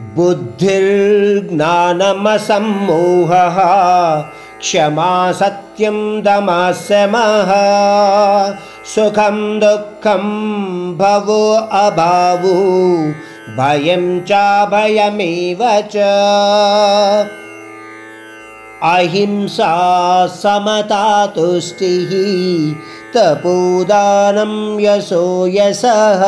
बुद्धिर्ज्ञानमसम्मोहः क्षमा सत्यं दमशमः सुखं दुःखं भवो अभावो भयं चाभयमेव च अहिंसा समता तुष्टिः तपोदानं यशो यशः।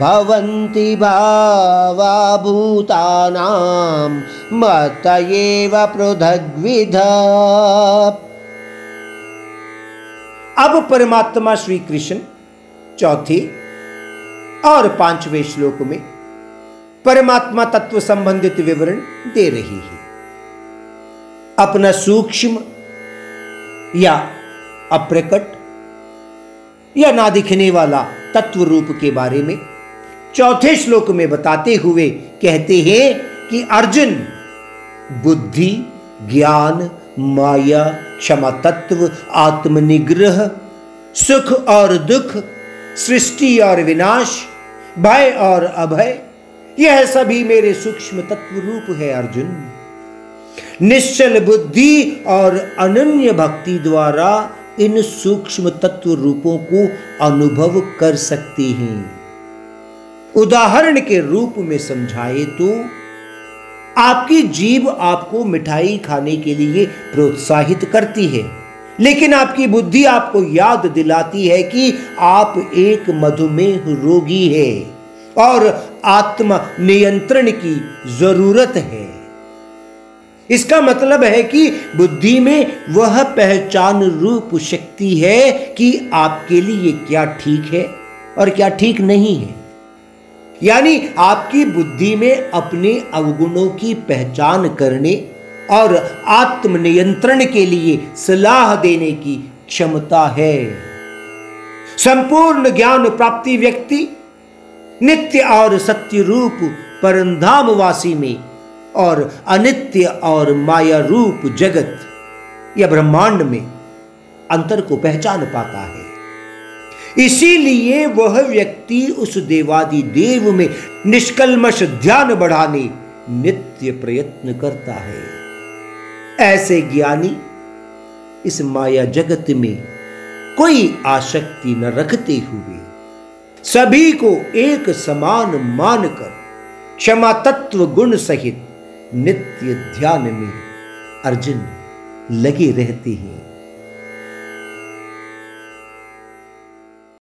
भवन्ति भावा भूतानां मत एव पृथग्विध। अब परमात्मा श्री कृष्ण चौथे और पाँचवें श्लोक में परमात्मा तत्व संबंधित विवरण दे रही है। अपना सूक्ष्म या अप्रकट या ना दिखने वाला तत्व रूप के बारे में चौथे श्लोक में बताते हुए कहते हैं कि अर्जुन, बुद्धि, ज्ञान, माया, क्षमा तत्व, आत्मनिग्रह, सुख और दुख, सृष्टि और विनाश, भय और अभय, यह सभी मेरे सूक्ष्म तत्व रूप है अर्जुन। निश्चल बुद्धि और अनन्य भक्ति द्वारा इन सूक्ष्म तत्व रूपों को अनुभव कर सकती हैं। उदाहरण के रूप में समझाए तो आपकी जीव आपको मिठाई खाने के लिए प्रोत्साहित करती है, लेकिन आपकी बुद्धि आपको याद दिलाती है कि आप एक मधुमेह रोगी है और आत्म नियंत्रण की ज़रूरत है। इसका मतलब है कि बुद्धि में वह पहचान रूप शक्ति है कि आपके लिए क्या ठीक है और क्या ठीक नहीं है। यानी आपकी बुद्धि में अपने अवगुणों की पहचान करने और आत्मनियंत्रण के लिए सलाह देने की क्षमता है। संपूर्ण ज्ञान प्राप्ति व्यक्ति नित्य और सत्य रूप परंधामवासी में और अनित्य और माया रूप जगत या ब्रह्मांड में अंतर को पहचान पाता है। इसीलिए वह व्यक्ति उस देवादि देव में निष्कलमश ध्यान बढ़ाने नित्य प्रयत्न करता है। ऐसे ज्ञानी इस माया जगत में कोई आसक्ति न रखते हुए सभी को एक समान मानकर क्षमा तत्व गुण सहित नित्य ध्यान में अर्जुन लगी रहती हैं।